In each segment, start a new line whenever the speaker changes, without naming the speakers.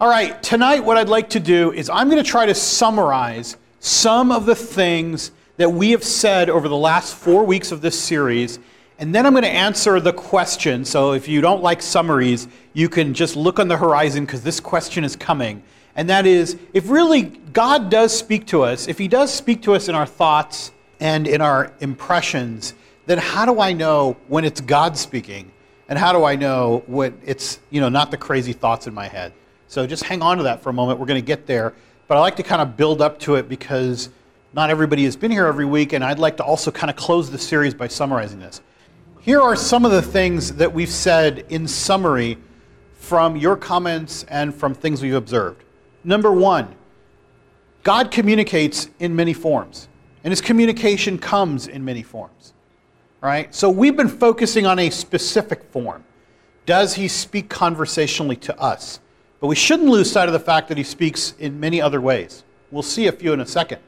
All right, tonight what I'd like to do is I'm going to try to summarize some of the things that we have said over the last four weeks of this series, and then I'm going to answer the question. So if you don't like summaries, you can just look on the horizon because this question is coming. And that is if really God does speak to us, if He does speak to us in our thoughts and in our impressions, then how do I know when it's God speaking? And how do I know when it's, you know, not the crazy thoughts in my head? So just hang on to that for a moment. We're going to get there. But I like to kind of build up to it because not everybody has been here every week, and I'd like to also kind of close the series by summarizing this. Here are some of the things that we've said in summary from your comments and from things we've observed. Number one, God communicates in many forms, and his communication comes in many forms. Right? So we've been focusing on a specific form. Does he speak conversationally to us? But we shouldn't lose sight of the fact that he speaks in many other ways. We'll see a few in a second.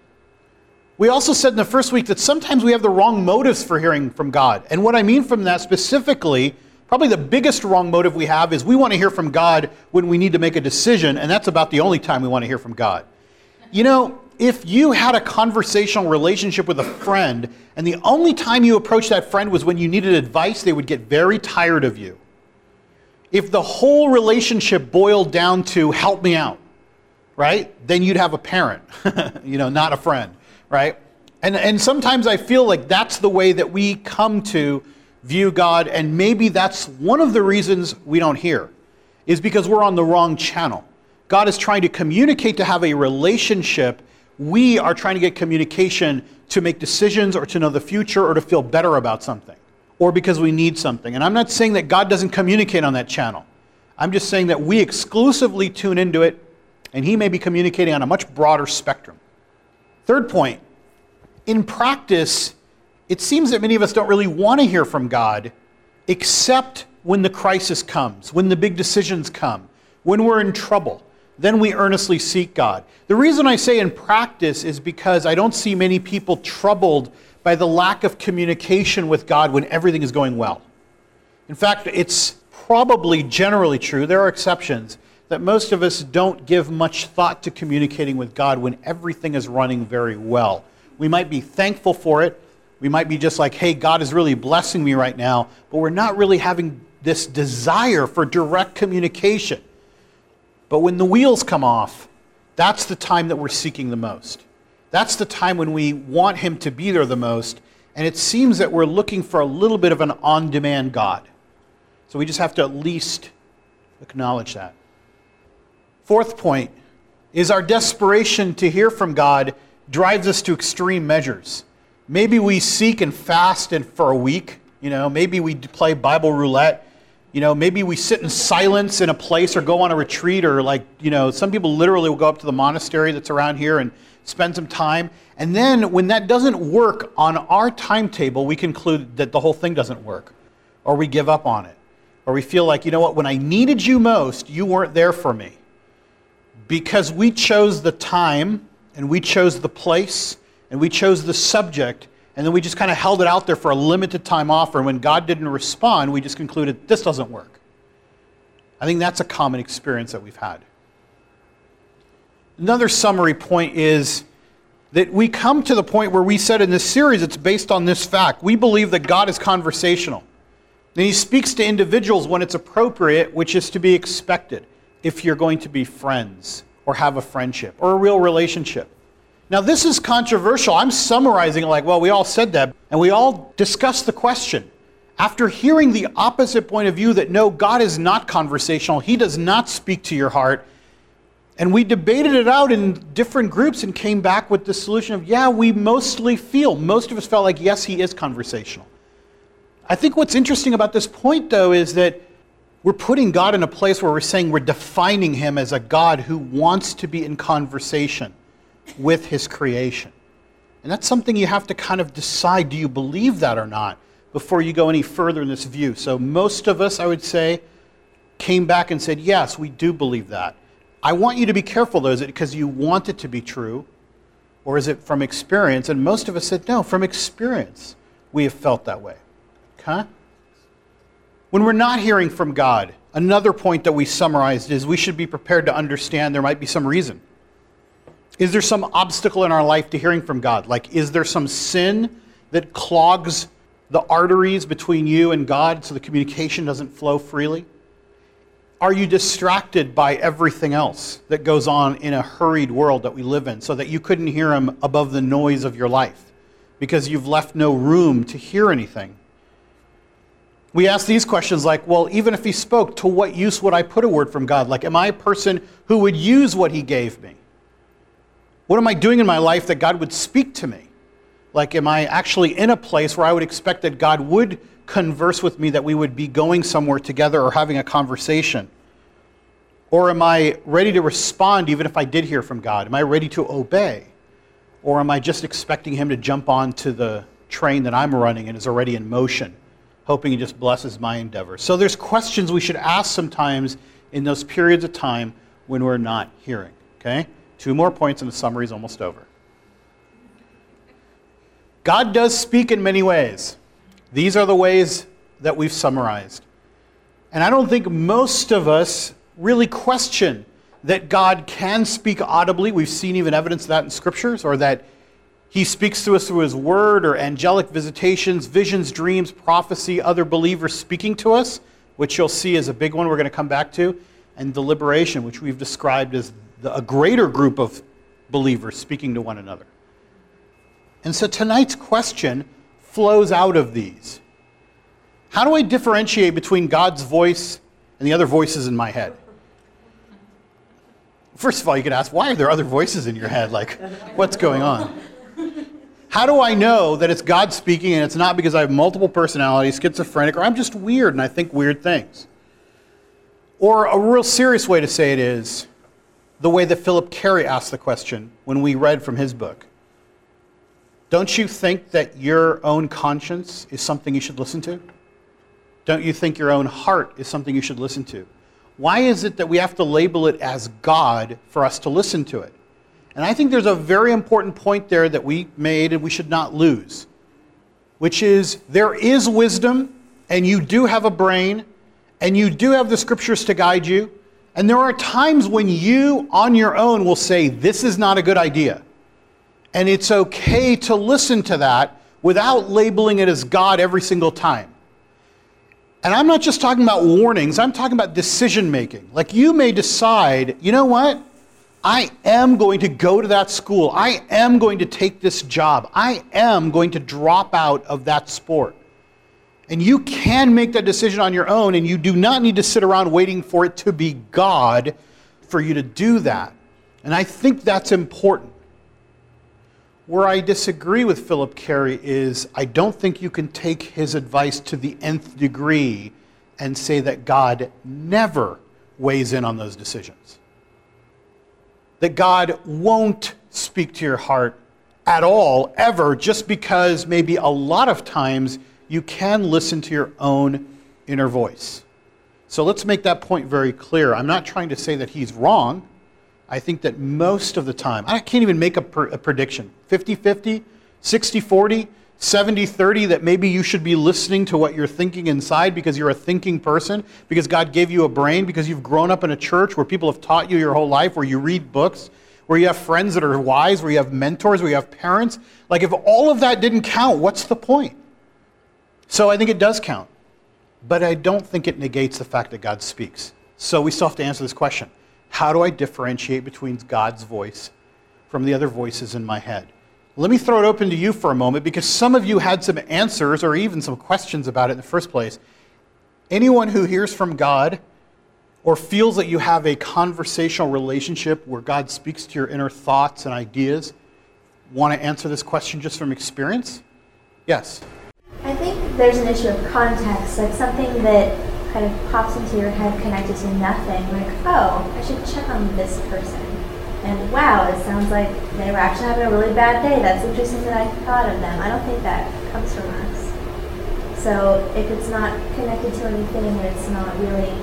We also said in the first week that sometimes we have the wrong motives for hearing from God. And what I mean from that specifically, probably the biggest wrong motive we have is we want to hear from God when we need to make a decision, and that's about the only time we want to hear from God. You know, if you had a conversational relationship with a friend, and the only time you approached that friend was when you needed advice, they would get very tired of you if the whole relationship boiled down to help me out, right? Then you'd have a parent, you know, not a friend, right? And, and sometimes I feel like that's the way that we come to view God, and maybe that's one of the reasons we don't hear, is because we're on the wrong channel. God is trying to communicate to have a relationship. We are trying to get communication to make decisions or to know the future or to feel better about something or because we need something. And I'm not saying that God doesn't communicate on that channel. I'm just saying that we exclusively tune into it, and He may be communicating on a much broader spectrum. Third point in practice, it seems that many of us don't really want to hear from God except when the crisis comes, when the big decisions come, when we're in trouble. Then we earnestly seek God. The reason I say in practice is because I don't see many people troubled by the lack of communication with God when everything is going well. In fact, it's probably generally true, there are exceptions, that most of us don't give much thought to communicating with God when everything is running very well. We might be thankful for it. We might be just like, hey, God is really blessing me right now, but we're not really having this desire for direct communication. But when the wheels come off, that's the time that we're seeking the most. That's the time when we want Him to be there the most. And it seems that we're looking for a little bit of an on demand God. So we just have to at least acknowledge that. Fourth point is our desperation to hear from God drives us to extreme measures. Maybe we seek and fast and for a week, you know, maybe we play Bible roulette. You know, maybe we sit in silence in a place or go on a retreat or like, you know, some people literally will go up to the monastery that's around here and spend some time. And then when that doesn't work on our timetable, we conclude that the whole thing doesn't work, or we give up on it, or we feel like, you know what, when I needed you most, you weren't there for me. Because we chose the time, and we chose the place, and we chose the subject, and then we just kind of held it out there for a limited time offer. And when God didn't respond, we just concluded this doesn't work. I think that's a common experience that we've had. Another summary point is that we come to the point where we said in this series it's based on this fact. We believe that God is conversational. And he speaks to individuals when it's appropriate, which is to be expected if you're going to be friends or have a friendship or a real relationship. Now, this is controversial. I'm summarizing it like, well, we all said that, and we all discussed the question. After hearing the opposite point of view that no, God is not conversational, He does not speak to your heart, and we debated it out in different groups and came back with the solution of, yeah, we mostly feel, most of us felt like, yes, he is conversational. I think what's interesting about this point, though, is that we're putting God in a place where we're saying we're defining him as a God who wants to be in conversation with his creation. And that's something you have to kind of decide do you believe that or not before you go any further in this view. So, most of us, I would say, came back and said, yes, we do believe that. I want you to be careful, though. Is it because you want it to be true? Or is it from experience? And most of us said, no, from experience. We have felt that way. Okay? When we're not hearing from God, Another point that we summarized is we should be prepared to understand there might be some reason. Is there some obstacle in our life to hearing from God? Like, is there some sin that clogs the arteries between you and God so the communication doesn't flow freely? Are you distracted by everything else that goes on in a hurried world that we live in so that you couldn't hear Him above the noise of your life because you've left no room to hear anything? We ask these questions like, well, even if He spoke, to what use would I put a word from God? Like, am I a person who would use what He gave me? What am I doing in my life that God would speak to me? Like, am I actually in a place where I would expect that God would converse with me, that we would be going somewhere together or having a conversation? Or am I ready to respond even if I did hear from God? Am I ready to obey? Or am I just expecting Him to jump onto the train that I'm running and is already in motion, hoping He just blesses my endeavor? So there's questions we should ask sometimes in those periods of time when we're not hearing. Okay? Two more points and the summary is almost over. God does speak in many ways. These are the ways that we've summarized. And I don't think most of us really question that God can speak audibly. We've seen even evidence of that in scriptures, or that he speaks to us through his word, or angelic visitations, visions, dreams, prophecy, other believers speaking to us, which you'll see is a big one we're going to come back to, and deliberation, which we've described as the, a greater group of believers speaking to one another. And so tonight's question flows out of these. How do I differentiate between God's voice and the other voices in my head? First of all, you could ask, why are there other voices in your head? Like, what's going on? How do I know that it's God speaking and it's not because I have multiple personalities, schizophrenic, or I'm just weird and I think weird things? Or a real serious way to say it is the way that Phillip Cary asked the question when we read from his book. Don't you think that your own conscience is something you should listen to? Don't you think your own heart is something you should listen to? Why is it that we have to label it as God for us to listen to it? And I think there's a very important point there that we made and we should not lose, which is there is wisdom, and you do have a brain, and you do have the scriptures to guide you. And there are times when you, on your own, will say, This is not a good idea. And it's okay to listen to that without labeling it as God every single time. And I'm not just talking about warnings, I'm talking about decision making. Like you may decide, you know what? I am going to go to that school. I am going to take this job. I am going to drop out of that sport. And you can make that decision on your own, and you do not need to sit around waiting for it to be God for you to do that. And I think that's important. Where I disagree with Phillip Cary is I don't think you can take his advice to the nth degree and say that God never weighs in on those decisions. That God won't speak to your heart at all, ever, just because maybe a lot of times you can listen to your own inner voice. So let's make that point very clear. I'm not trying to say that he's wrong. I think that most of the time, I can't even make a, per, a prediction 50 50, 60 40, 70 30, that maybe you should be listening to what you're thinking inside because you're a thinking person, because God gave you a brain, because you've grown up in a church where people have taught you your whole life, where you read books, where you have friends that are wise, where you have mentors, where you have parents. Like, if all of that didn't count, what's the point? So I think it does count. But I don't think it negates the fact that God speaks. So we still have to answer this question how do I differentiate between God's voice from the other voices in my head? Let me throw it open to you for a moment because some of you had some answers or even some questions about it in the first place. Anyone who hears from God or feels that you have a conversational relationship where God speaks to your inner thoughts and ideas, want to answer this question just from experience? Yes.
I think there's an issue of context, like something that kind of pops into your head connected to nothing, like, oh, I should check on this person. And wow, it sounds like they were actually having a really bad day. That's interesting that I thought of them. I don't think that comes from us. So if it's not connected to anything, and it's not really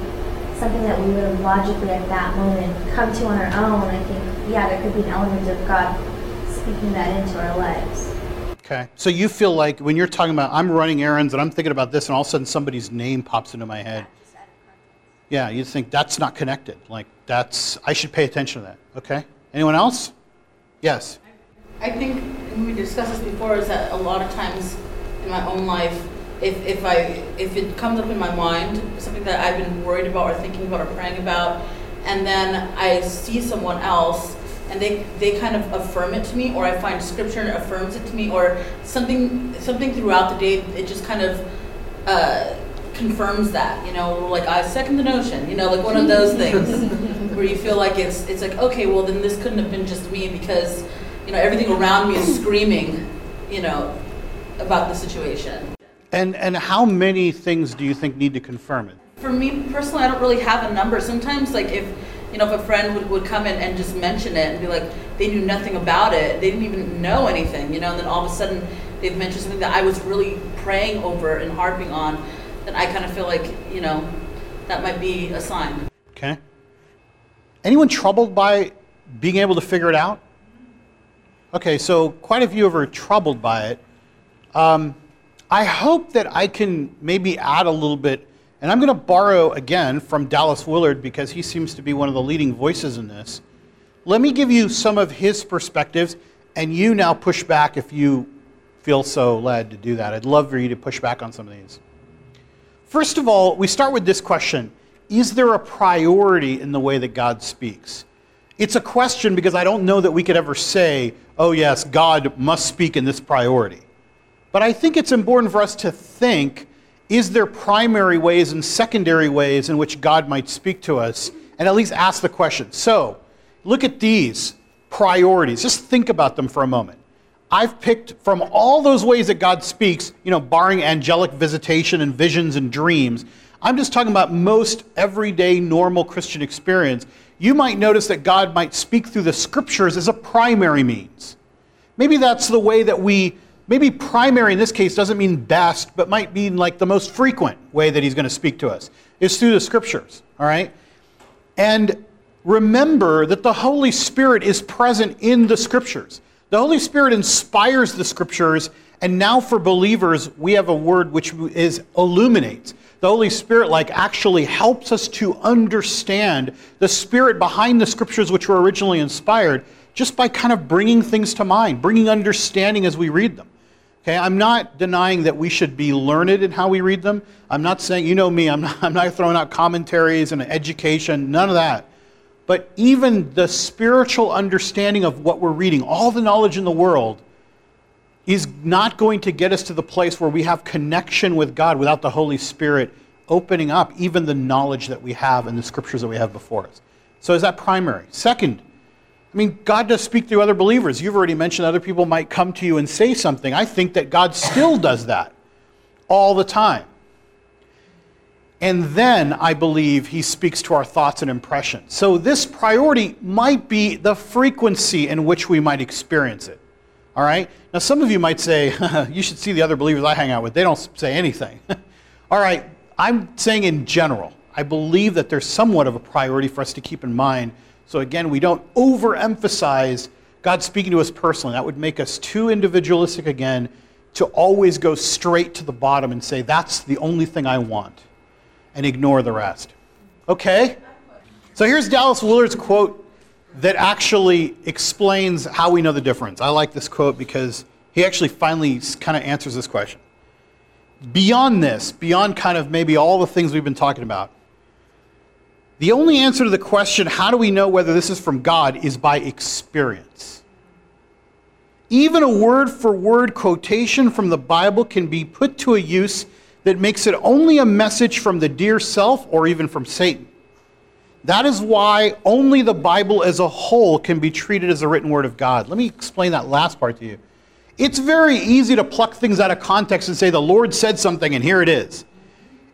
something that we would have logically at that moment come to on our own, I think, yeah, there could be an element of God speaking that into our lives.
Okay. So you feel like when you're talking about, I'm running errands and I'm thinking about this, and all of a sudden somebody's name pops into my head. Yeah, you think that's not connected. Like that's I should pay attention to that. Okay. Anyone else? Yes.
I think we discussed this before. Is that a lot of times in my own life, if, if I if it comes up in my mind, something that I've been worried about or thinking about or praying about, and then I see someone else and they, they kind of affirm it to me, or I find scripture and affirms it to me, or something something throughout the day, it just kind of uh, confirms that, you know, like I second the notion, you know, like one of those things where you feel like it's it's like okay, well then this couldn't have been just me because you know everything around me is screaming, you know, about the situation.
And and how many things do you think need to confirm it?
For me personally, I don't really have a number. Sometimes, like if you know, if a friend would, would come in and just mention it and be like, they knew nothing about it, they didn't even know anything, you know, and then all of a sudden they've mentioned something that I was really praying over and harping on, then I kind of feel like, you know, that might be a sign.
Okay. Anyone troubled by being able to figure it out? Okay, so quite a few of you are troubled by it. Um, I hope that I can maybe add a little bit and I'm going to borrow again from Dallas Willard because he seems to be one of the leading voices in this. Let me give you some of his perspectives, and you now push back if you feel so led to do that. I'd love for you to push back on some of these. First of all, we start with this question Is there a priority in the way that God speaks? It's a question because I don't know that we could ever say, oh, yes, God must speak in this priority. But I think it's important for us to think is there primary ways and secondary ways in which God might speak to us? And at least ask the question. So, look at these priorities. Just think about them for a moment. I've picked from all those ways that God speaks, you know, barring angelic visitation and visions and dreams, I'm just talking about most everyday normal Christian experience. You might notice that God might speak through the scriptures as a primary means. Maybe that's the way that we maybe primary in this case doesn't mean best, but might mean like the most frequent way that he's going to speak to us is through the scriptures, all right? And remember that the Holy Spirit is present in the scriptures. The Holy Spirit inspires the scriptures, and now for believers, we have a word which is illuminates. The Holy Spirit, like, actually helps us to understand the spirit behind the scriptures which were originally inspired just by kind of bringing things to mind, bringing understanding as we read them. Okay, I'm not denying that we should be learned in how we read them. I'm not saying, you know me, I'm not, I'm not throwing out commentaries and education, none of that. But even the spiritual understanding of what we're reading, all the knowledge in the world, is not going to get us to the place where we have connection with God without the Holy Spirit opening up even the knowledge that we have in the scriptures that we have before us. So is that primary? Second, I mean, God does speak through other believers. You've already mentioned other people might come to you and say something. I think that God still does that all the time. And then I believe he speaks to our thoughts and impressions. So this priority might be the frequency in which we might experience it. All right? Now, some of you might say, you should see the other believers I hang out with. They don't say anything. All right, I'm saying in general, I believe that there's somewhat of a priority for us to keep in mind so again, we don't overemphasize God speaking to us personally. That would make us too individualistic again to always go straight to the bottom and say, that's the only thing I want, and ignore the rest. Okay? So here's Dallas Willard's quote that actually explains how we know the difference. I like this quote because he actually finally kind of answers this question. Beyond this, beyond kind of maybe all the things we've been talking about, the only answer to the question, how do we know whether this is from God, is by experience. Even a word for word quotation from the Bible can be put to a use that makes it only a message from the dear self or even from Satan. That is why only the Bible as a whole can be treated as a written word of God. Let me explain that last part to you. It's very easy to pluck things out of context and say, the Lord said something and here it is.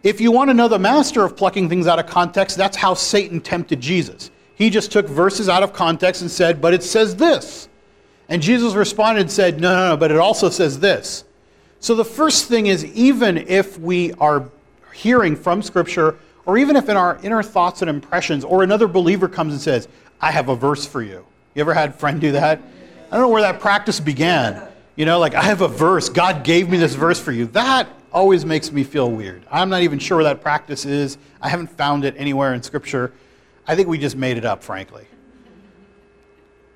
If you want to know the master of plucking things out of context, that's how Satan tempted Jesus. He just took verses out of context and said, But it says this. And Jesus responded and said, No, no, no, but it also says this. So the first thing is, even if we are hearing from Scripture, or even if in our inner thoughts and impressions, or another believer comes and says, I have a verse for you. You ever had a friend do that? I don't know where that practice began. You know, like, I have a verse. God gave me this verse for you. That always makes me feel weird. I'm not even sure where that practice is. I haven't found it anywhere in Scripture. I think we just made it up, frankly.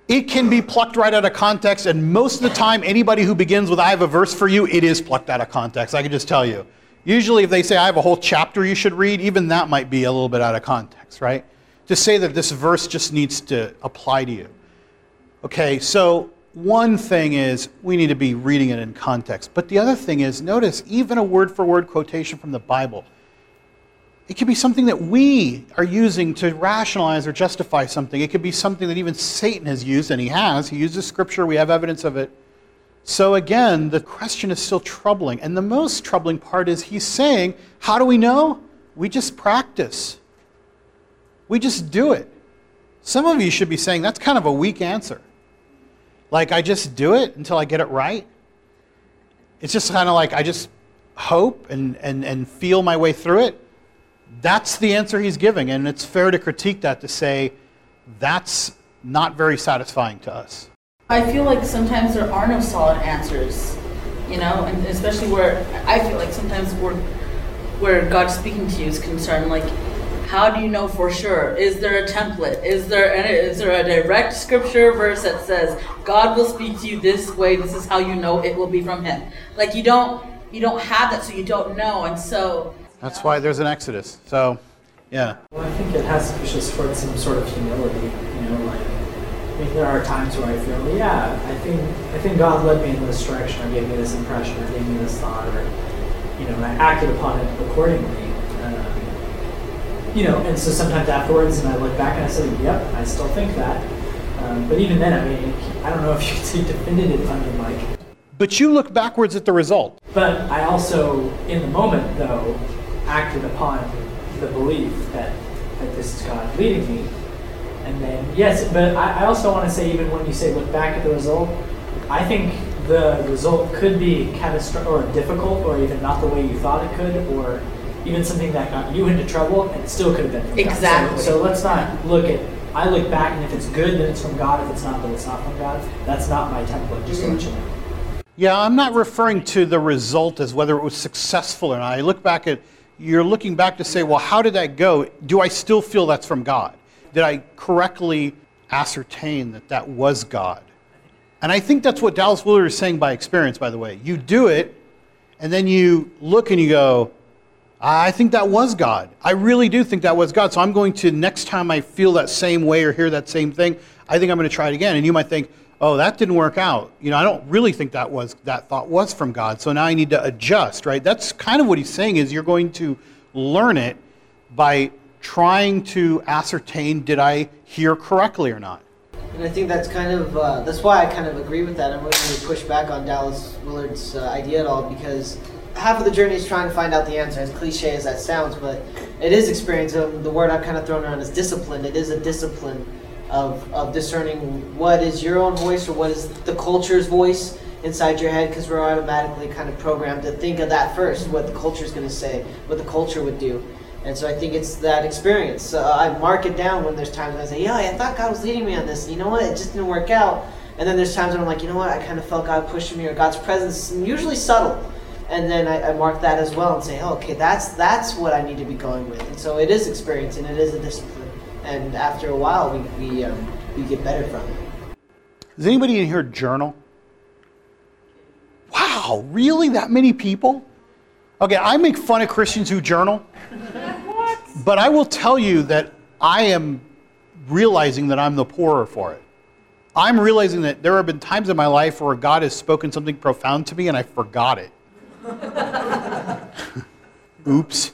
It can be plucked right out of context, and most of the time, anybody who begins with, I have a verse for you, it is plucked out of context. I can just tell you. Usually, if they say, I have a whole chapter you should read, even that might be a little bit out of context, right? To say that this verse just needs to apply to you. Okay, so one thing is we need to be reading it in context. But the other thing is, notice, even a word for word quotation from the Bible it could be something that we are using to rationalize or justify something. It could be something that even Satan has used, and he has. He uses scripture, we have evidence of it. So again, the question is still troubling. And the most troubling part is he's saying, How do we know? We just practice, we just do it. Some of you should be saying, That's kind of a weak answer. Like, I just do it until I get it right. It's just kind of like I just hope and, and, and feel my way through it. That's the answer he's giving, and it's fair to critique that to say that's not very satisfying to us.
I feel like sometimes there are no solid answers, you know, and especially where I feel like sometimes where where God's speaking to you is concerned, like how do you know for sure? Is there a template? Is there an, is there a direct scripture verse that says God will speak to you this way? This is how you know it will be from Him. Like you don't you don't have that, so you don't know, and so
that's why there's an Exodus. So, yeah.
Well, I think it has to push us towards some sort of humility. You know, like I mean, there are times where I feel, yeah, I think I think God led me in this direction, or gave me this impression, or gave me this thought, or you know, and I acted upon it accordingly. You know, and so sometimes afterwards, and I look back and I say, yep, I still think that. Um, but even then, I mean, I don't know if you could say definitive under like.
But you look backwards at the result.
But I also, in the moment, though, acted upon the belief that, that this is God leading me. And then, yes, but I, I also want to say, even when you say look back at the result, I think the result could be catastrophic or difficult or even not the way you thought it could or even something that got you into trouble and it still could have been from
exactly.
God. So, so let's not look at, I look back and if it's good, then it's from God. If it's not, then it's not from God. That's not my template, just mm-hmm. to let you know.
Yeah, I'm not referring to the result as whether it was successful or not. I look back at you're looking back to say, well, how did that go? Do I still feel that's from God? Did I correctly ascertain that that was God? And I think that's what Dallas Willard is saying by experience, by the way. You do it, and then you look and you go, I think that was God. I really do think that was God. So I'm going to, next time I feel that same way or hear that same thing, I think I'm going to try it again. And you might think, oh, that didn't work out. You know, I don't really think that was that thought was from God. So now I need to adjust, right? That's kind of what he's saying is you're going to learn it by trying to ascertain did I hear correctly or not.
And I think that's kind of uh, that's why I kind of agree with that. I'm going to push back on Dallas Willard's uh, idea at all because half of the journey is trying to find out the answer, as cliche as that sounds, but it is experience. Um, the word I've kind of thrown around is discipline. It is a discipline of, of discerning what is your own voice or what is the culture's voice inside your head because we're automatically kind of programmed to think of that first, what the culture is going to say, what the culture would do. And so I think it's that experience. Uh, I mark it down when there's times I say, yeah, I thought God was leading me on this. You know what? It just didn't work out. And then there's times when I'm like, you know what? I kind of felt God pushing me or God's presence, usually subtle. And then I, I mark that as well and say, oh, okay, that's that's what I need to be going with. And so it is experience and it is a discipline and after a while, we we, um, we get better from it.
Does anybody in here journal? Wow, really? That many people? Okay, I make fun of Christians who journal. What? But I will tell you that I am realizing that I'm the poorer for it. I'm realizing that there have been times in my life where God has spoken something profound to me and I forgot it. Oops.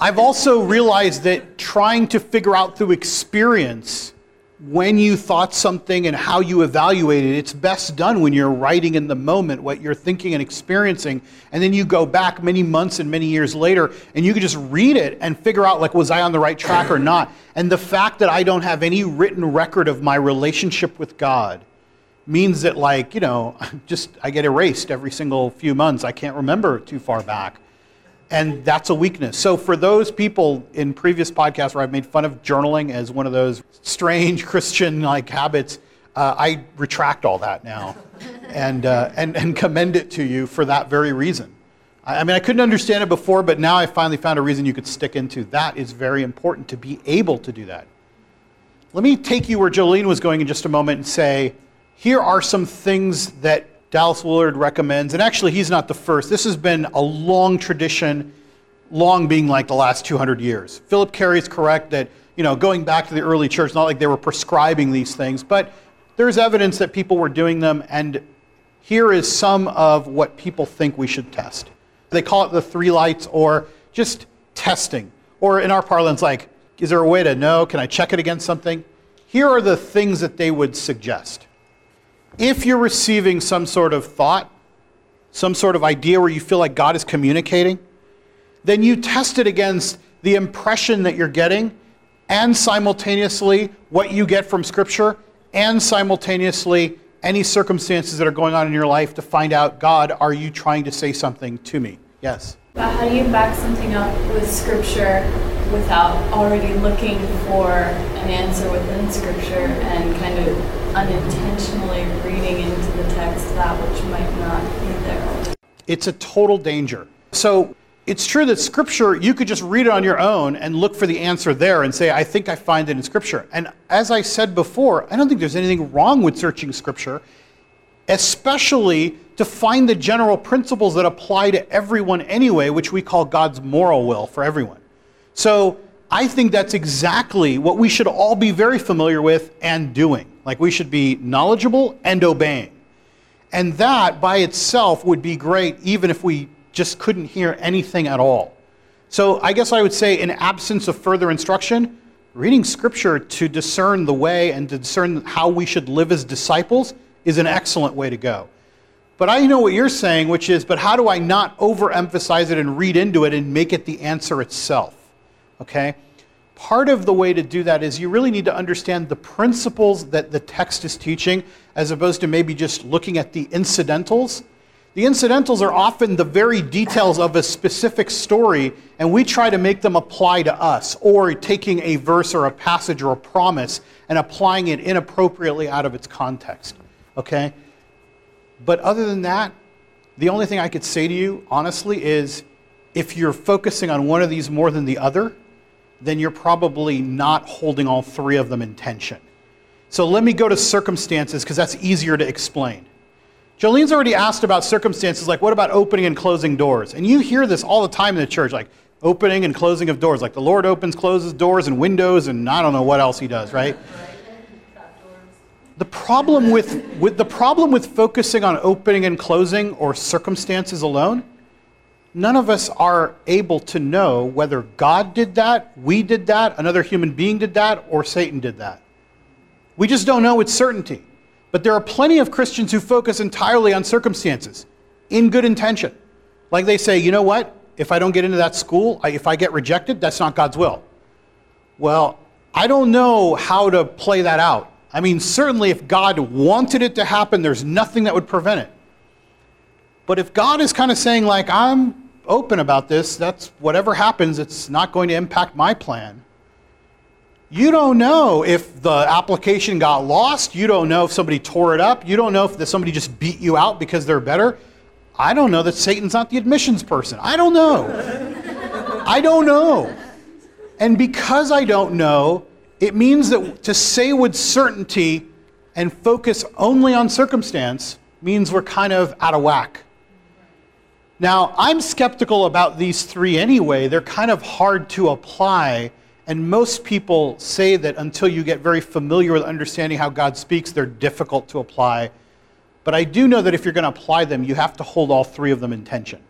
I've also realized that trying to figure out through experience when you thought something and how you evaluated it, it's best done when you're writing in the moment what you're thinking and experiencing. And then you go back many months and many years later and you can just read it and figure out, like, was I on the right track or not? And the fact that I don't have any written record of my relationship with God means that, like, you know, just I get erased every single few months. I can't remember too far back and that's a weakness. So for those people in previous podcasts where I've made fun of journaling as one of those strange Christian like habits, uh, I retract all that now, and, uh, and and commend it to you for that very reason. I I mean, I couldn't understand it before, but now I finally found a reason you could stick into. That is very important to be able to do that. Let me take you where Jolene was going in just a moment and say, here are some things that Dallas Willard recommends. And actually, he's not the first. This has been a long tradition, long being like the last 200 years. Phillip Cary is correct that, you know, going back to the early church, not like they were prescribing these things, but there's evidence that people were doing them. And here is some of what people think we should test. They call it the three lights or just testing. Or in our parlance, like, is there a way to know? Can I check it against something? Here are the things that they would suggest. If you're receiving some sort of thought, some sort of idea where you feel like God is communicating, then you test it against the impression that you're getting and simultaneously what you get from Scripture and simultaneously any circumstances that are going on in your life to find out God, are you trying to say something to me? Yes.
But how do you back something up with scripture without already looking for an answer within scripture and kind of unintentionally reading into the text that which might not be there?
It's a total danger. So it's true that scripture, you could just read it on your own and look for the answer there and say, I think I find it in scripture. And as I said before, I don't think there's anything wrong with searching scripture, especially to find the general principles that apply to everyone anyway, which we call God's moral will for everyone. So I think that's exactly what we should all be very familiar with and doing. Like we should be knowledgeable and obeying. And that by itself would be great even if we just couldn't hear anything at all. So I guess I would say, in absence of further instruction, reading scripture to discern the way and to discern how we should live as disciples is an excellent way to go. But I know what you're saying, which is, but how do I not overemphasize it and read into it and make it the answer itself? Okay? Part of the way to do that is you really need to understand the principles that the text is teaching as opposed to maybe just looking at the incidentals. The incidentals are often the very details of a specific story, and we try to make them apply to us, or taking a verse or a passage or a promise and applying it inappropriately out of its context. Okay? But other than that, the only thing I could say to you, honestly, is if you're focusing on one of these more than the other, then you're probably not holding all three of them in tension. So let me go to circumstances because that's easier to explain. Jolene's already asked about circumstances like what about opening and closing doors? And you hear this all the time in the church, like opening and closing of doors. Like the Lord opens, closes doors and windows, and I don't know what else he does, right? The problem with, with, the problem with focusing on opening and closing or circumstances alone, none of us are able to know whether God did that, we did that, another human being did that, or Satan did that. We just don't know with certainty. But there are plenty of Christians who focus entirely on circumstances in good intention. Like they say, you know what? If I don't get into that school, if I get rejected, that's not God's will. Well, I don't know how to play that out. I mean, certainly if God wanted it to happen, there's nothing that would prevent it. But if God is kind of saying, like, I'm open about this, that's whatever happens, it's not going to impact my plan. You don't know if the application got lost. You don't know if somebody tore it up. You don't know if somebody just beat you out because they're better. I don't know that Satan's not the admissions person. I don't know. I don't know. And because I don't know, it means that to say with certainty and focus only on circumstance means we're kind of out of whack. Now, I'm skeptical about these three anyway. They're kind of hard to apply, and most people say that until you get very familiar with understanding how God speaks, they're difficult to apply. But I do know that if you're going to apply them, you have to hold all three of them in tension.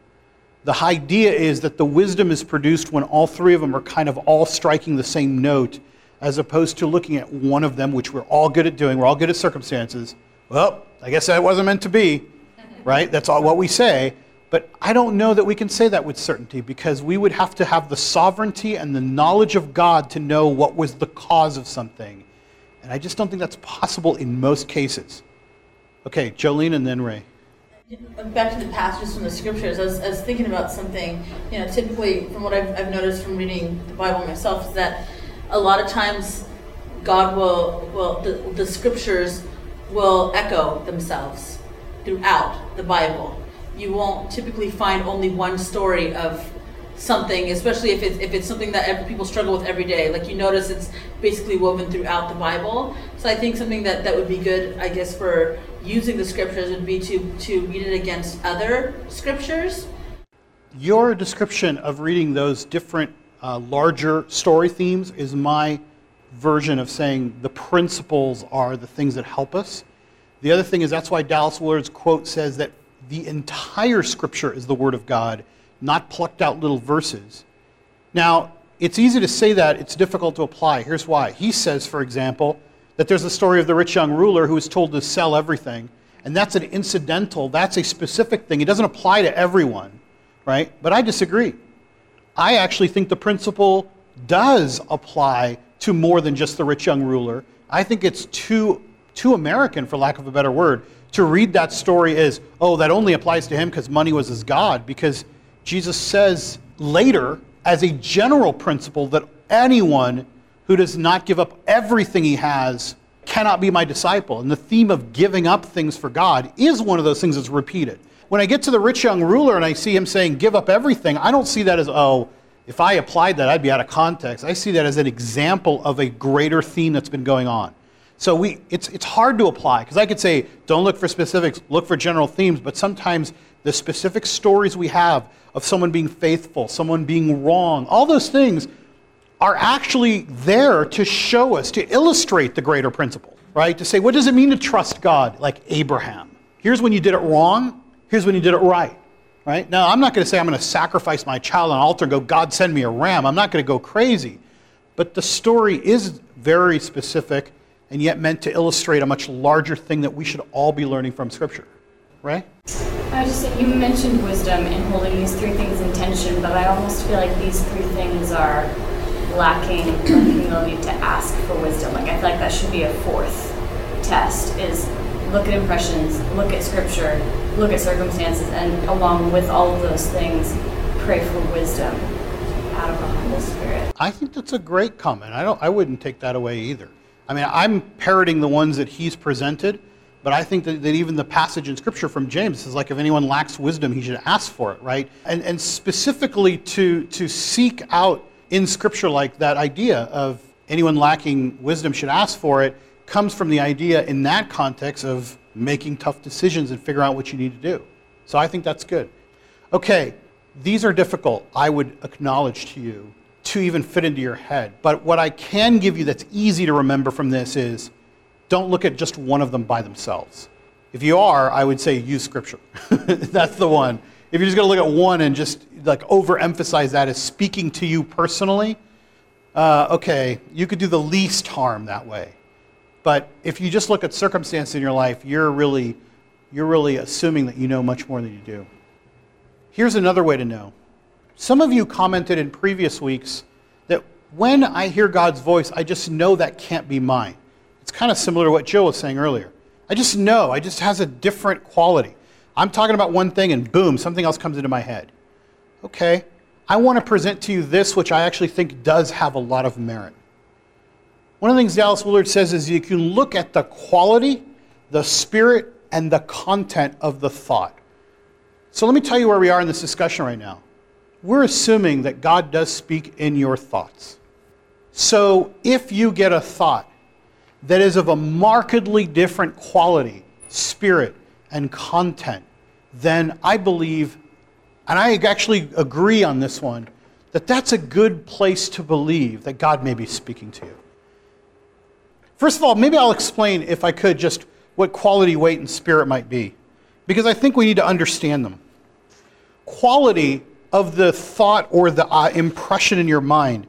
The idea is that the wisdom is produced when all three of them are kind of all striking the same note as opposed to looking at one of them, which we're all good at doing. We're all good at circumstances. Well, I guess that wasn't meant to be, right? That's all what we say. But I don't know that we can say that with certainty because we would have to have the sovereignty and the knowledge of God to know what was the cause of something. And I just don't think that's possible in most cases. Okay, Jolene and then Ray.
Back to the passages from the scriptures, I was, I was thinking about something, you know, typically from what I've, I've noticed from reading the Bible myself is that a lot of times God will, will the, the scriptures will echo themselves throughout the Bible. You won't typically find only one story of something, especially if it's if it's something that every, people struggle with every day. Like you notice, it's basically woven throughout the Bible. So I think something that that would be good, I guess, for using the scriptures would be to to read it against other scriptures.
Your description of reading those different uh, larger story themes is my version of saying the principles are the things that help us. The other thing is that's why Dallas Willard's quote says that the entire scripture is the Word of God, not plucked out little verses. Now, it's easy to say that, it's difficult to apply. Here's why. He says, for example, that there's a story of the rich young ruler who was told to sell everything, and that's an incidental, that's a specific thing. It doesn't apply to everyone, right? But I disagree. I actually think the principle does apply to more than just the rich young ruler. I think it's too, too American, for lack of a better word, to read that story is, oh, that only applies to him because money was his God. Because Jesus says later, as a general principle, that anyone who does not give up everything he has cannot be my disciple. And the theme of giving up things for God is one of those things that's repeated. When I get to the rich young ruler and I see him saying, give up everything, I don't see that as, oh, if I applied that, I'd be out of context. I see that as an example of a greater theme that's been going on. So we, it's, it's hard to apply because I could say, don't look for specifics, look for general themes, but sometimes the specific stories we have of someone being faithful, someone being wrong, all those things are actually there to show us, to illustrate the greater principle, right? To say, what does it mean to trust God like Abraham? Here's when you did it wrong, here's when you did it right, right? Now, I'm not going to say I'm going to sacrifice my child on an altar and go, God, send me a ram. I'm not going to go crazy. But the story is very specific and yet meant to illustrate a much larger thing that we should all be learning from Scripture, right?
I was just saying, you mentioned wisdom and holding these three things in tension, but I almost feel like these three things are lacking the humility to ask for wisdom. Like I feel like that should be a fourth test: is look at impressions, look at scripture, look at circumstances, and along with all of those things, pray for wisdom out of the humble spirit.
I think that's a great comment. I don't. I wouldn't take that away either. I mean, I'm parroting the ones that he's presented, but I think that, that even the passage in Scripture from James is like, if anyone lacks wisdom, he should ask for it, right? And, and specifically to, to seek out in Scripture like that idea of anyone lacking wisdom should ask for it comes from the idea in that context of making tough decisions and figure out what you need to do. So I think that's good. Okay, these are difficult, I would acknowledge to you to even fit into your head. But what I can give you that's easy to remember from this is don't look at just one of them by themselves. If you are, I would say use scripture. that's the one. If you're just going to look at one and just like overemphasize that as speaking to you personally, uh, okay, you could do the least harm that way. But if you just look at circumstances in your life, you're really, you're really assuming that you know much more than you do. Here's another way to know some of you commented in previous weeks that when I hear God's voice, I just know that can't be mine. It's kind of similar to what Jill was saying earlier. I just know, it just has a different quality. I'm talking about one thing and boom, something else comes into my head. Okay, I want to present to you this, which I actually think does have a lot of merit. One of the things Dallas Willard says is you can look at the quality, the spirit, and the content of the thought. So let me tell you where we are in this discussion right now we're assuming that God does speak in your thoughts. So if you get a thought that is of a markedly different quality, spirit, and content, then I believe, and I actually agree on this one, that that's a good place to believe that God may be speaking to you. First of all, maybe I'll explain, if I could, just what quality, weight, and spirit might be, because I think we need to understand them. Quality of the thought or the uh, impression in your mind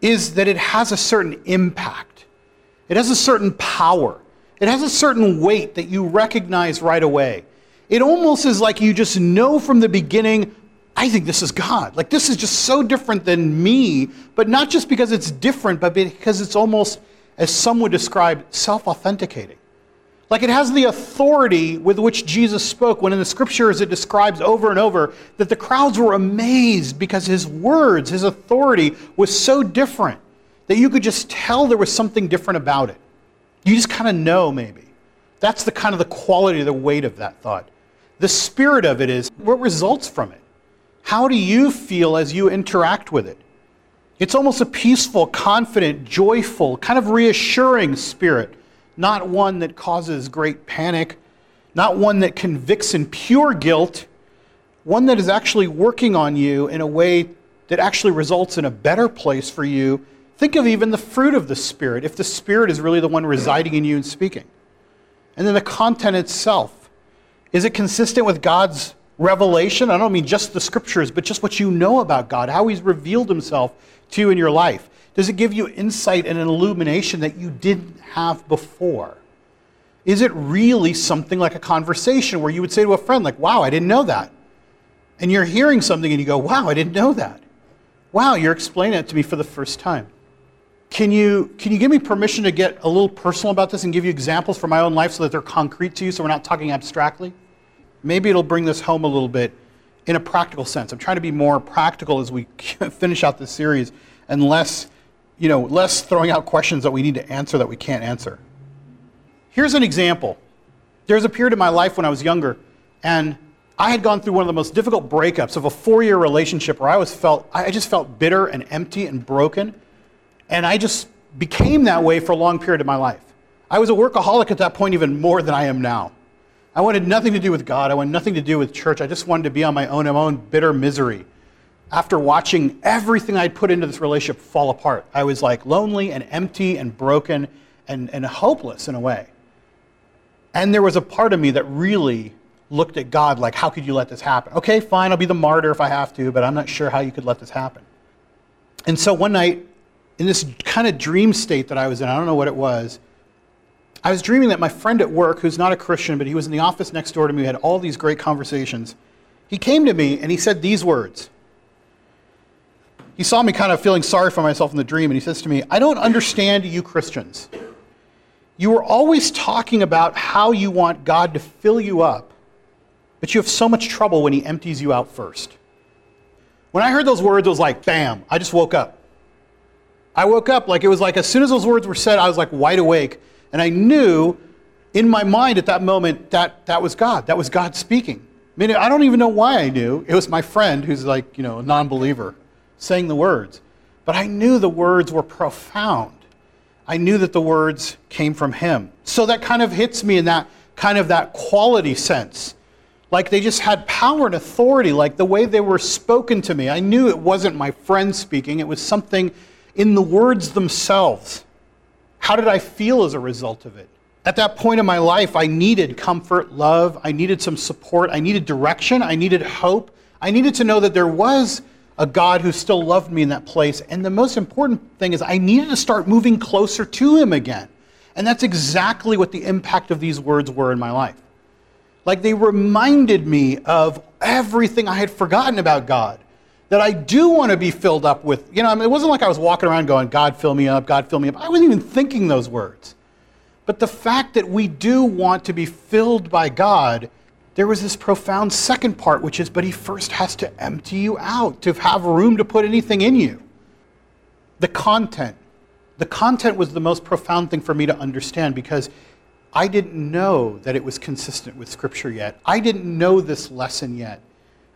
is that it has a certain impact, it has a certain power, it has a certain weight that you recognize right away. It almost is like you just know from the beginning, I think this is God. Like, this is just so different than me, but not just because it's different, but because it's almost, as some would describe, self authenticating. Like it has the authority with which Jesus spoke when in the scriptures it describes over and over that the crowds were amazed because his words, his authority was so different that you could just tell there was something different about it. You just kind of know, maybe. That's the kind of the quality, the weight of that thought. The spirit of it is what results from it. How do you feel as you interact with it? It's almost a peaceful, confident, joyful, kind of reassuring spirit, not one that causes great panic, not one that convicts in pure guilt, one that is actually working on you in a way that actually results in a better place for you. Think of even the fruit of the Spirit, if the Spirit is really the one residing in you and speaking. And then the content itself. Is it consistent with God's revelation? I don't mean just the scriptures, but just what you know about God, how He's revealed Himself to you in your life. Does it give you insight and an illumination that you didn't have before? Is it really something like a conversation where you would say to a friend, like, wow, I didn't know that? And you're hearing something and you go, wow, I didn't know that. Wow, you're explaining it to me for the first time. Can you, can you give me permission to get a little personal about this and give you examples from my own life so that they're concrete to you so we're not talking abstractly? Maybe it'll bring this home a little bit in a practical sense. I'm trying to be more practical as we finish out this series and less, you know, less throwing out questions that we need to answer that we can't answer. Here's an example. There's a period in my life when I was younger, and I had gone through one of the most difficult breakups of a four-year relationship where I was felt I just felt bitter and empty and broken, and I just became that way for a long period of my life. I was a workaholic at that point even more than I am now. I wanted nothing to do with God. I wanted nothing to do with church. I just wanted to be on my own, my own bitter misery. After watching everything I'd put into this relationship fall apart, I was like lonely and empty and broken and, and hopeless in a way. And there was a part of me that really looked at God like, how could you let this happen? Okay, fine, I'll be the martyr if I have to, but I'm not sure how you could let this happen. And so one night, in this kind of dream state that I was in, I don't know what it was, I was dreaming that my friend at work, who's not a Christian, but he was in the office next door to me, we had all these great conversations. He came to me and he said these words. He saw me kind of feeling sorry for myself in the dream, and he says to me, I don't understand you Christians. You are always talking about how you want God to fill you up, but you have so much trouble when He empties you out first. When I heard those words, it was like, bam, I just woke up. I woke up like it was like as soon as those words were said, I was like wide awake. And I knew in my mind at that moment that that was God. That was God speaking. I mean, I don't even know why I knew. It was my friend who's like, you know, a non believer saying the words. But I knew the words were profound. I knew that the words came from him. So that kind of hits me in that kind of that quality sense. Like they just had power and authority, like the way they were spoken to me. I knew it wasn't my friend speaking, it was something in the words themselves. How did I feel as a result of it? At that point in my life, I needed comfort, love, I needed some support, I needed direction, I needed hope. I needed to know that there was a God who still loved me in that place. And the most important thing is, I needed to start moving closer to Him again. And that's exactly what the impact of these words were in my life. Like they reminded me of everything I had forgotten about God. That I do want to be filled up with, you know, I mean, it wasn't like I was walking around going, God, fill me up, God, fill me up. I wasn't even thinking those words. But the fact that we do want to be filled by God there was this profound second part, which is, but he first has to empty you out to have room to put anything in you. The content. The content was the most profound thing for me to understand because I didn't know that it was consistent with Scripture yet. I didn't know this lesson yet.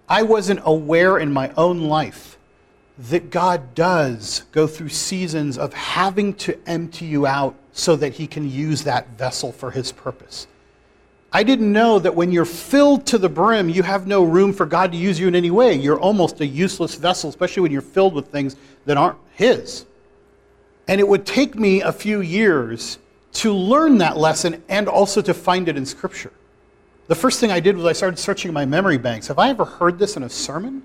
I wasn't aware in my own life that God does go through seasons of having to empty you out so that he can use that vessel for his purpose. I didn't know that when you're filled to the brim, you have no room for God to use you in any way. You're almost a useless vessel, especially when you're filled with things that aren't His. And it would take me a few years to learn that lesson and also to find it in Scripture. The first thing I did was I started searching my memory banks. Have I ever heard this in a sermon?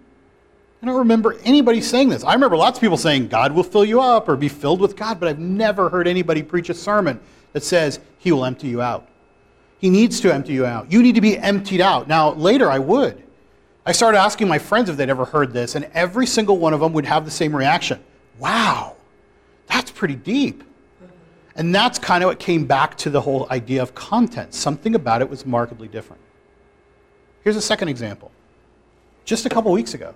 I don't remember anybody saying this. I remember lots of people saying, God will fill you up or be filled with God, but I've never heard anybody preach a sermon that says, He will empty you out. He needs to empty you out. You need to be emptied out. Now, later I would. I started asking my friends if they'd ever heard this, and every single one of them would have the same reaction Wow, that's pretty deep. And that's kind of what came back to the whole idea of content. Something about it was markedly different. Here's a second example. Just a couple weeks ago,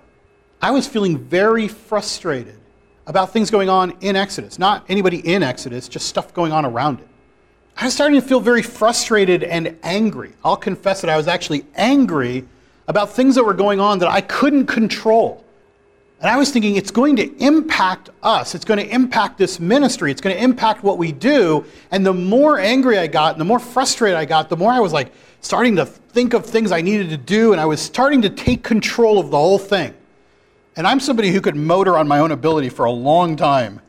I was feeling very frustrated about things going on in Exodus. Not anybody in Exodus, just stuff going on around it I was starting to feel very frustrated and angry. I'll confess that I was actually angry about things that were going on that I couldn't control. And I was thinking it's going to impact us. It's going to impact this ministry. It's going to impact what we do. And the more angry I got and the more frustrated I got, the more I was like starting to think of things I needed to do. And I was starting to take control of the whole thing. And I'm somebody who could motor on my own ability for a long time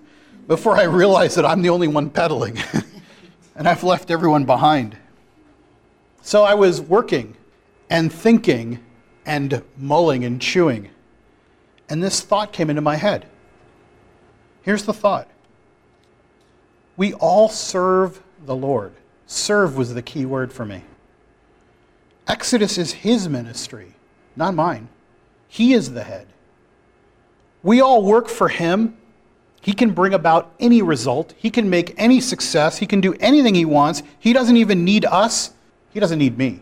before I realized that I'm the only one pedaling. and I've left everyone behind. So I was working and thinking and mulling and chewing. And this thought came into my head. Here's the thought We all serve the Lord. Serve was the key word for me. Exodus is his ministry, not mine. He is the head. We all work for him. He can bring about any result. He can make any success. He can do anything he wants. He doesn't even need us. He doesn't need me.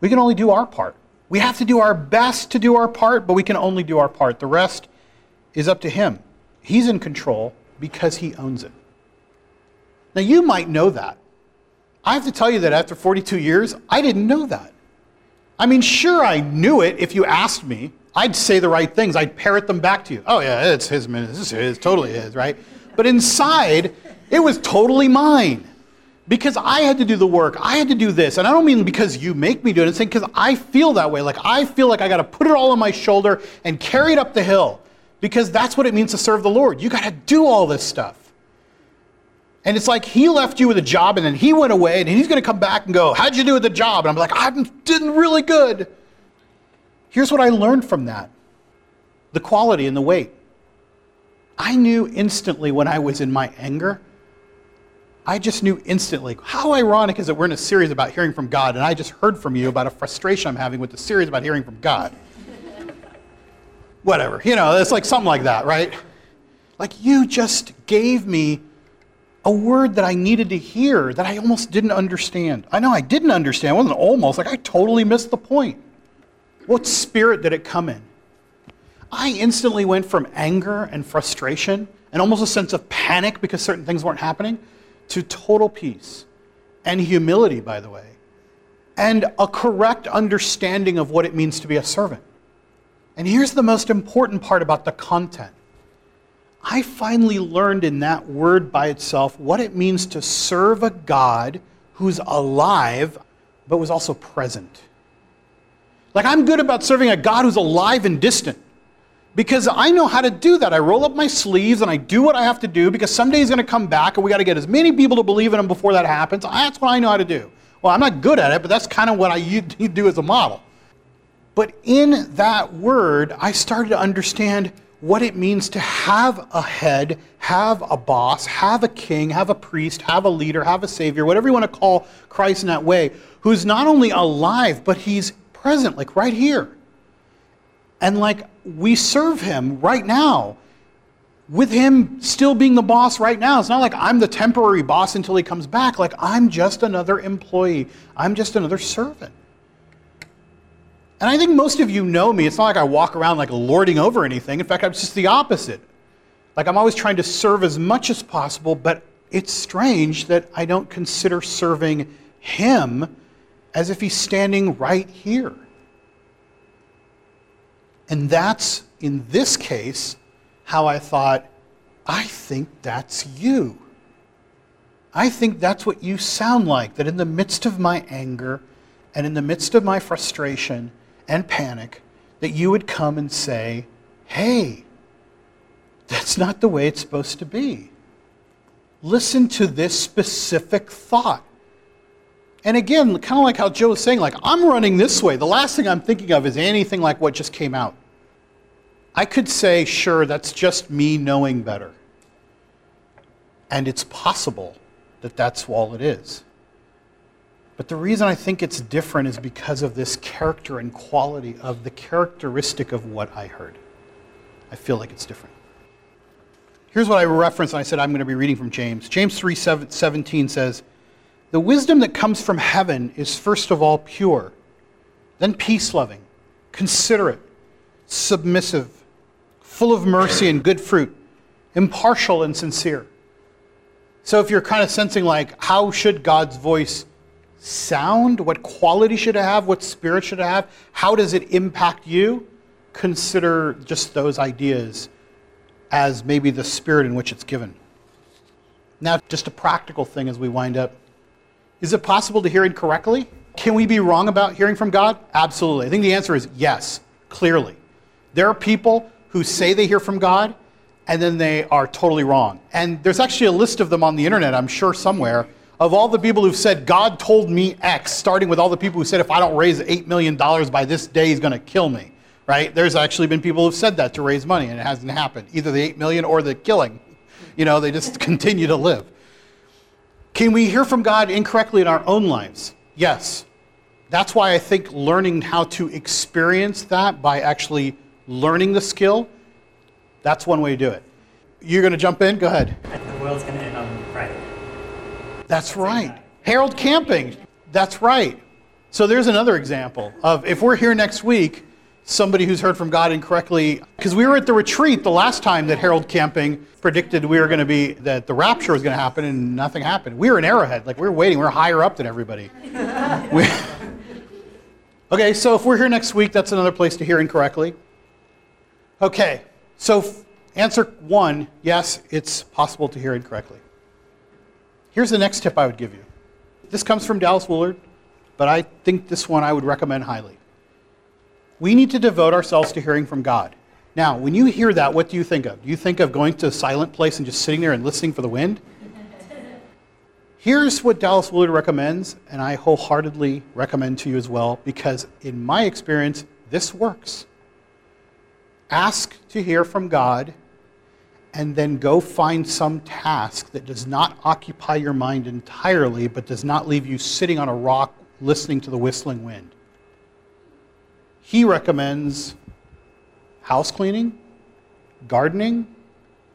We can only do our part. We have to do our best to do our part, but we can only do our part. The rest is up to him. He's in control because he owns it. Now, you might know that. I have to tell you that after 42 years, I didn't know that. I mean, sure, I knew it if you asked me. I'd say the right things. I'd parrot them back to you. Oh, yeah, it's his, this is totally his, right? But inside, it was totally mine because I had to do the work. I had to do this. And I don't mean because you make me do it. Saying because I feel that way. Like I feel like I got to put it all on my shoulder and carry it up the hill because that's what it means to serve the Lord. You got to do all this stuff. And it's like he left you with a job and then he went away and he's going to come back and go, How'd you do with the job? And I'm like, I did really good. Here's what I learned from that the quality and the weight. I knew instantly when I was in my anger I just knew instantly. How ironic is it we're in a series about hearing from God, and I just heard from you about a frustration I'm having with the series about hearing from God? Whatever. You know, it's like something like that, right? Like you just gave me a word that I needed to hear that I almost didn't understand. I know I didn't understand. It wasn't almost, like I totally missed the point. What spirit did it come in? I instantly went from anger and frustration and almost a sense of panic because certain things weren't happening to total peace and humility, by the way, and a correct understanding of what it means to be a servant. And here's the most important part about the content. I finally learned in that word by itself what it means to serve a God who's alive but was also present. Like, I'm good about serving a God who's alive and distant because I know how to do that. I roll up my sleeves and I do what I have to do because someday he's going to come back and we got to get as many people to believe in him before that happens. That's what I know how to do. Well, I'm not good at it, but that's kind of what I do as a model. But in that word, I started to understand what it means to have a head, have a boss, have a king, have a priest, have a leader, have a savior, whatever you want to call Christ in that way, who's not only alive, but he's present, like right here. And like we serve him right now with him still being the boss right now. It's not like I'm the temporary boss until he comes back. Like I'm just another employee, I'm just another servant. And I think most of you know me. It's not like I walk around like lording over anything. In fact, I'm just the opposite. Like I'm always trying to serve as much as possible, but it's strange that I don't consider serving him as if he's standing right here. And that's, in this case, how I thought, I think that's you. I think that's what you sound like, that in the midst of my anger and in the midst of my frustration and panic, that you would come and say, hey, that's not the way it's supposed to be. Listen to this specific thought. And again, kind of like how Joe was saying, like, I'm running this way. The last thing I'm thinking of is anything like what just came out. I could say, sure, that's just me knowing better. And it's possible that that's all it is. But the reason I think it's different is because of this character and quality of the characteristic of what I heard. I feel like it's different. Here's what I referenced, and I said I'm going to be reading from James. James 3 17 says, The wisdom that comes from heaven is first of all pure, then peace loving, considerate, submissive full of mercy and good fruit, impartial and sincere. So if you're kind of sensing like, how should God's voice sound? What quality should it have? What spirit should it have? How does it impact you? Consider just those ideas as maybe the spirit in which it's given. Now, just a practical thing as we wind up. Is it possible to hear incorrectly? Can we be wrong about hearing from God? Absolutely. I think the answer is yes, clearly. There are people who say they hear from God and then they are totally wrong. And there's actually a list of them on the internet, I'm sure somewhere, of all the people who've said, God told me X, starting with all the people who said, if I don't raise $8 million by this day, he's going to kill me. Right? There's actually been people who've said that to raise money, and it hasn't happened. Either the 8 million or the killing. You know, they just continue to live. Can we hear from God incorrectly in our own lives? Yes. That's why I think learning how to experience that by actually learning the skill, that's one way to do it. You're going to jump in? Go ahead.
The world's going to end on Friday.
That's right. Harold Camping. That's right. So there's another example of if we're here next week, somebody who's heard from God incorrectly, because we were at the retreat the last time that Harold Camping predicted we were going to be, that the rapture was going to happen and nothing happened. We were in Arrowhead, like we were waiting, we were higher up than everybody. we, okay, so if we're here next week, that's another place to hear incorrectly. Okay, so answer one yes, it's possible to hear incorrectly. Here's the next tip I would give you. This comes from Dallas Willard, but I think this one I would recommend highly. We need to devote ourselves to hearing from God. Now, when you hear that, what do you think of? Do you think of going to a silent place and just sitting there and listening for the wind? Here's what Dallas Willard recommends, and I wholeheartedly recommend to you as well, because in my experience, this works. Ask to hear from God, and then go find some task that does not occupy your mind entirely, but does not leave you sitting on a rock listening to the whistling wind. He recommends house cleaning, gardening,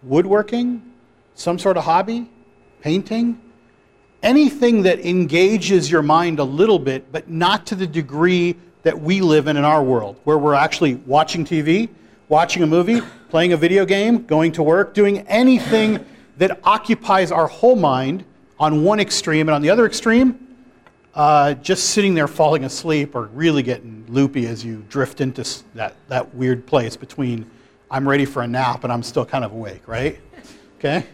woodworking, some sort of hobby, painting, anything that engages your mind a little bit, but not to the degree that we live in in our world, where we're actually watching TV, watching a movie, playing a video game, going to work, doing anything that occupies our whole mind on one extreme, and on the other extreme, uh, just sitting there falling asleep or really getting loopy as you drift into that, that weird place between I'm ready for a nap and I'm still kind of awake, right? Okay?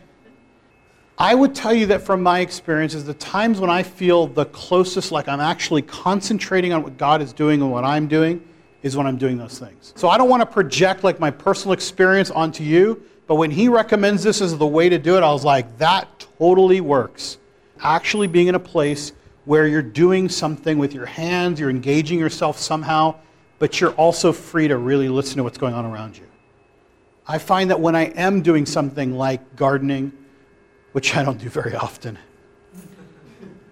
I would tell you that from my experiences, the times when I feel the closest, like I'm actually concentrating on what God is doing and what I'm doing, is when I'm doing those things. So I don't want to project like my personal experience onto you, but when he recommends this as the way to do it, I was like, that totally works. Actually being in a place where you're doing something with your hands, you're engaging yourself somehow, but you're also free to really listen to what's going on around you. I find that when I am doing something like gardening, which I don't do very often,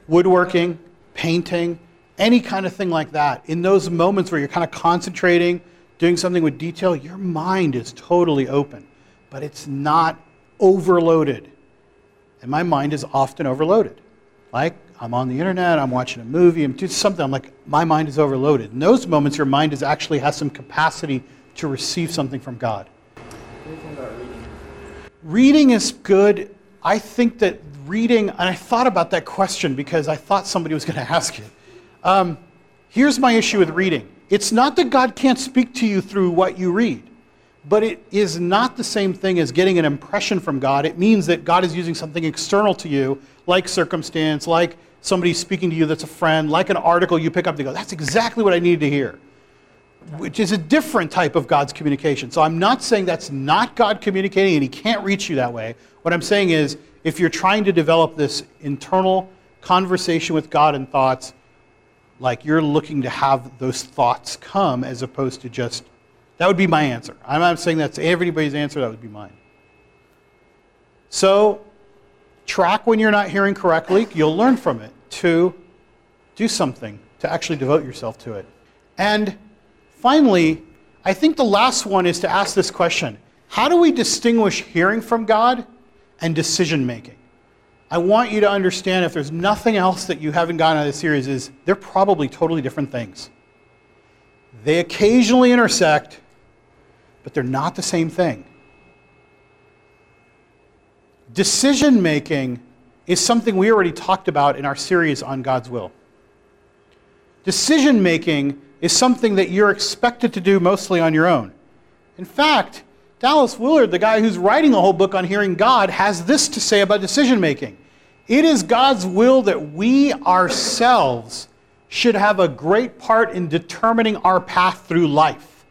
woodworking, painting, any kind of thing like that, in those moments where you're kind of concentrating, doing something with detail, your mind is totally open, but it's not overloaded. And my mind is often overloaded. Like I'm on the internet, I'm watching a movie, I'm doing something, I'm like, my mind is overloaded. In those moments, your mind is actually has some capacity to receive something from God.
reading?
Is good. I think that reading, and I thought about that question because I thought somebody was going to ask it. Um, here's my issue with reading it's not that God can't speak to you through what you read, but it is not the same thing as getting an impression from God. It means that God is using something external to you, like circumstance, like somebody speaking to you that's a friend, like an article you pick up to go, that's exactly what I needed to hear, which is a different type of God's communication. So I'm not saying that's not God communicating and He can't reach you that way. What I'm saying is, if you're trying to develop this internal conversation with God and thoughts, like you're looking to have those thoughts come as opposed to just, that would be my answer. I'm not saying that's everybody's answer, that would be mine. So, track when you're not hearing correctly, you'll learn from it. To do something, to actually devote yourself to it. And finally, I think the last one is to ask this question How do we distinguish hearing from God and decision making? I want you to understand if there's nothing else that you haven't gotten out of this series is they're probably totally different things. They occasionally intersect, but they're not the same thing. Decision making is something we already talked about in our series on God's will. Decision making is something that you're expected to do mostly on your own. In fact, Dallas Willard, the guy who's writing a whole book on hearing God, has this to say about decision making. It is God's will that we ourselves should have a great part in determining our path through life.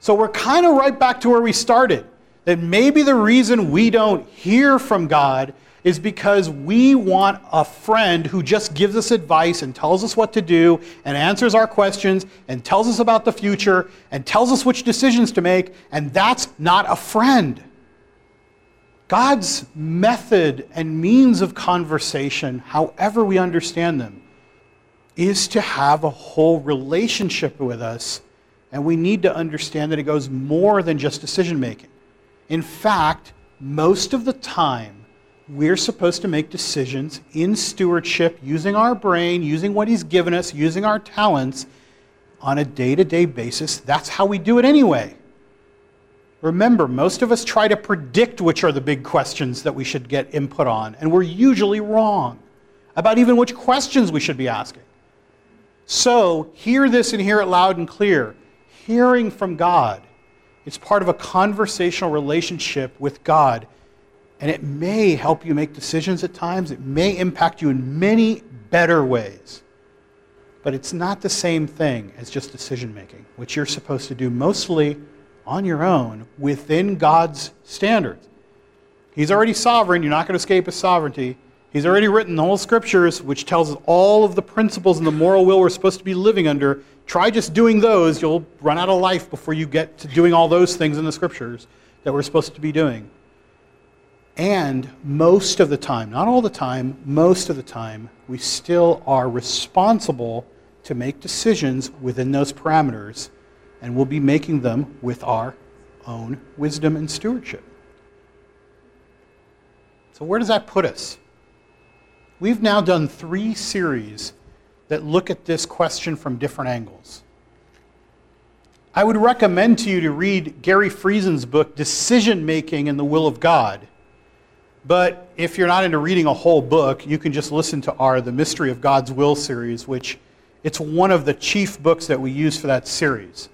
So we're kind of right back to where we started. That maybe the reason we don't hear from God is because we want a friend who just gives us advice and tells us what to do and answers our questions and tells us about the future and tells us which decisions to make, and that's not a friend. God's method and means of conversation, however we understand them, is to have a whole relationship with us, and we need to understand that it goes more than just decision making. In fact, most of the time, we're supposed to make decisions in stewardship using our brain, using what He's given us, using our talents on a day to day basis. That's how we do it anyway. Remember, most of us try to predict which are the big questions that we should get input on, and we're usually wrong about even which questions we should be asking. So, hear this and hear it loud and clear. Hearing from God is part of a conversational relationship with God and it may help you make decisions at times. It may impact you in many better ways. But it's not the same thing as just decision making, which you're supposed to do mostly on your own within God's standards. He's already sovereign. You're not going to escape his sovereignty. He's already written the whole scriptures, which tells us all of the principles and the moral will we're supposed to be living under. Try just doing those. You'll run out of life before you get to doing all those things in the scriptures that we're supposed to be doing. And most of the time, not all the time, most of the time, we still are responsible to make decisions within those parameters, and we'll be making them with our own wisdom and stewardship. So, where does that put us? We've now done three series that look at this question from different angles. I would recommend to you to read Gary Friesen's book, Decision Making and the Will of God but if you're not into reading a whole book, you can just listen to our The Mystery of God's Will series, which it's one of the chief books that we use for that series.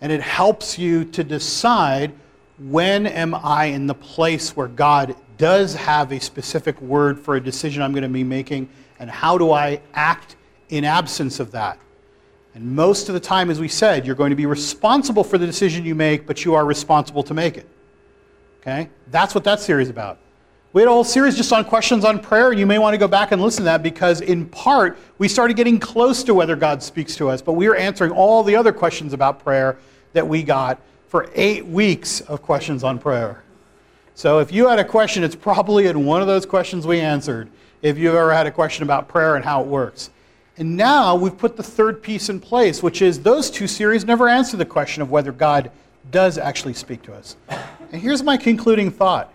And it helps you to decide when am I in the place where God does have a specific word for a decision I'm going to be making, and how do I act in absence of that? And most of the time, as we said, you're going to be responsible for the decision you make, but you are responsible to make it. Okay? That's what that series is about. We had a whole series just on questions on prayer. You may want to go back and listen to that because, in part, we started getting close to whether God speaks to us, but we are answering all the other questions about prayer that we got for eight weeks of questions on prayer. So, if you had a question, it's probably in one of those questions we answered if you've ever had a question about prayer and how it works. And now we've put the third piece in place, which is those two series never answer the question of whether God does actually speak to us. And here's my concluding thought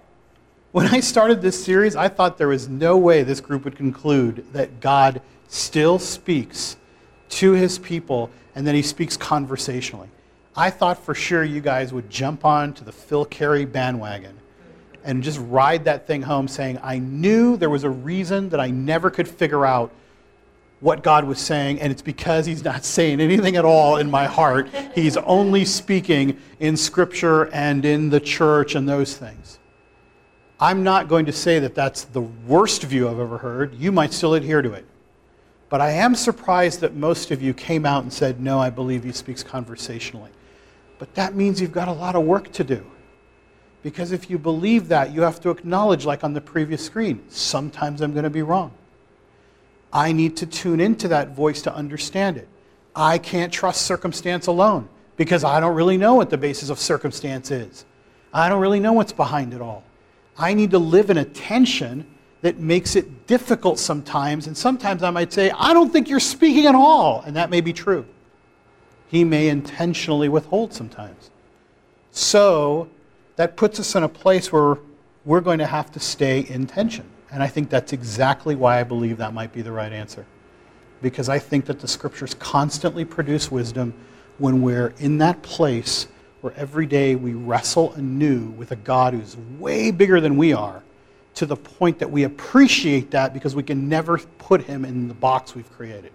when I started this series, I thought there was no way this group would conclude that God still speaks to his people and that he speaks conversationally. I thought for sure you guys would jump on to the Phil Cary bandwagon and just ride that thing home saying, I knew there was a reason that I never could figure out what God was saying, and it's because He's not saying anything at all in my heart. He's only speaking in Scripture and in the church and those things. I'm not going to say that that's the worst view I've ever heard. You might still adhere to it. But I am surprised that most of you came out and said, No, I believe he speaks conversationally. But that means you've got a lot of work to do. Because if you believe that, you have to acknowledge, like on the previous screen, sometimes I'm going to be wrong. I need to tune into that voice to understand it. I can't trust circumstance alone because I don't really know what the basis of circumstance is. I don't really know what's behind it all. I need to live in a tension that makes it difficult sometimes. And sometimes I might say, I don't think you're speaking at all. And that may be true. He may intentionally withhold sometimes. So that puts us in a place where we're going to have to stay in tension. And I think that's exactly why I believe that might be the right answer. Because I think that the scriptures constantly produce wisdom when we're in that place where every day we wrestle anew with a God who's way bigger than we are to the point that we appreciate that because we can never put him in the box we've created.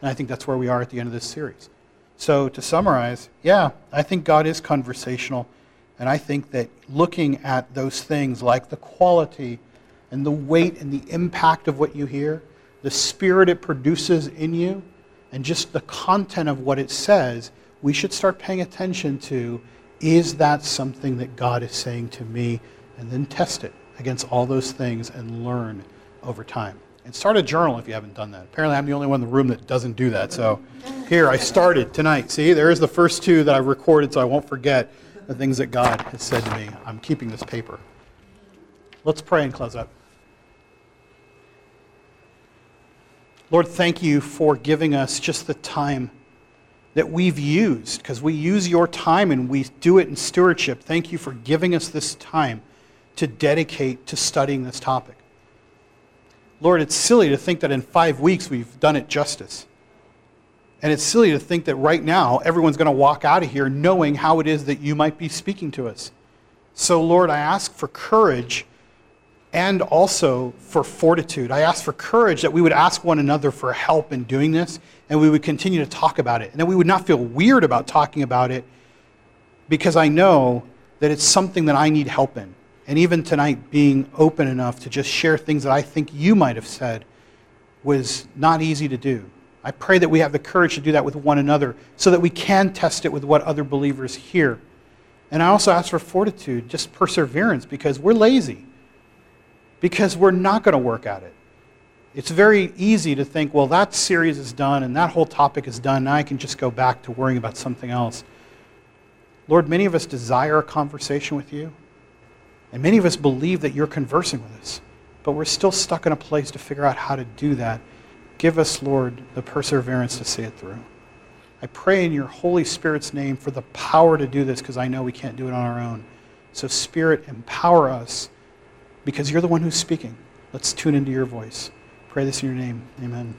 And I think that's where we are at the end of this series. So, to summarize, yeah, I think God is conversational. And I think that looking at those things like the quality and the weight and the impact of what you hear, the spirit it produces in you, and just the content of what it says, we should start paying attention to is that something that God is saying to me? And then test it against all those things and learn over time. And start a journal if you haven't done that. Apparently, I'm the only one in the room that doesn't do that. So here, I started tonight. See, there's the first two that I've recorded so I won't forget the things that God has said to me. I'm keeping this paper. Let's pray and close up. Lord, thank you for giving us just the time that we've used, because we use your time and we do it in stewardship. Thank you for giving us this time to dedicate to studying this topic. Lord, it's silly to think that in five weeks we've done it justice. And it's silly to think that right now everyone's going to walk out of here knowing how it is that you might be speaking to us. So, Lord, I ask for courage and also for fortitude. I ask for courage that we would ask one another for help in doing this and we would continue to talk about it. And that we would not feel weird about talking about it because I know that it's something that I need help in. And even tonight, being open enough to just share things that I think you might have said was not easy to do. I pray that we have the courage to do that with one another so that we can test it with what other believers hear. And I also ask for fortitude, just perseverance, because we're lazy because we're not going to work at it. It's very easy to think, well, that series is done and that whole topic is done. Now I can just go back to worrying about something else. Lord, many of us desire a conversation with you, and many of us believe that you're conversing with us, but we're still stuck in a place to figure out how to do that. Give us, Lord, the perseverance to see it through. I pray in your Holy Spirit's name for the power to do this because I know we can't do it on our own. So, Spirit, empower us because you're the one who's speaking. Let's tune into your voice. Pray this in your name. Amen.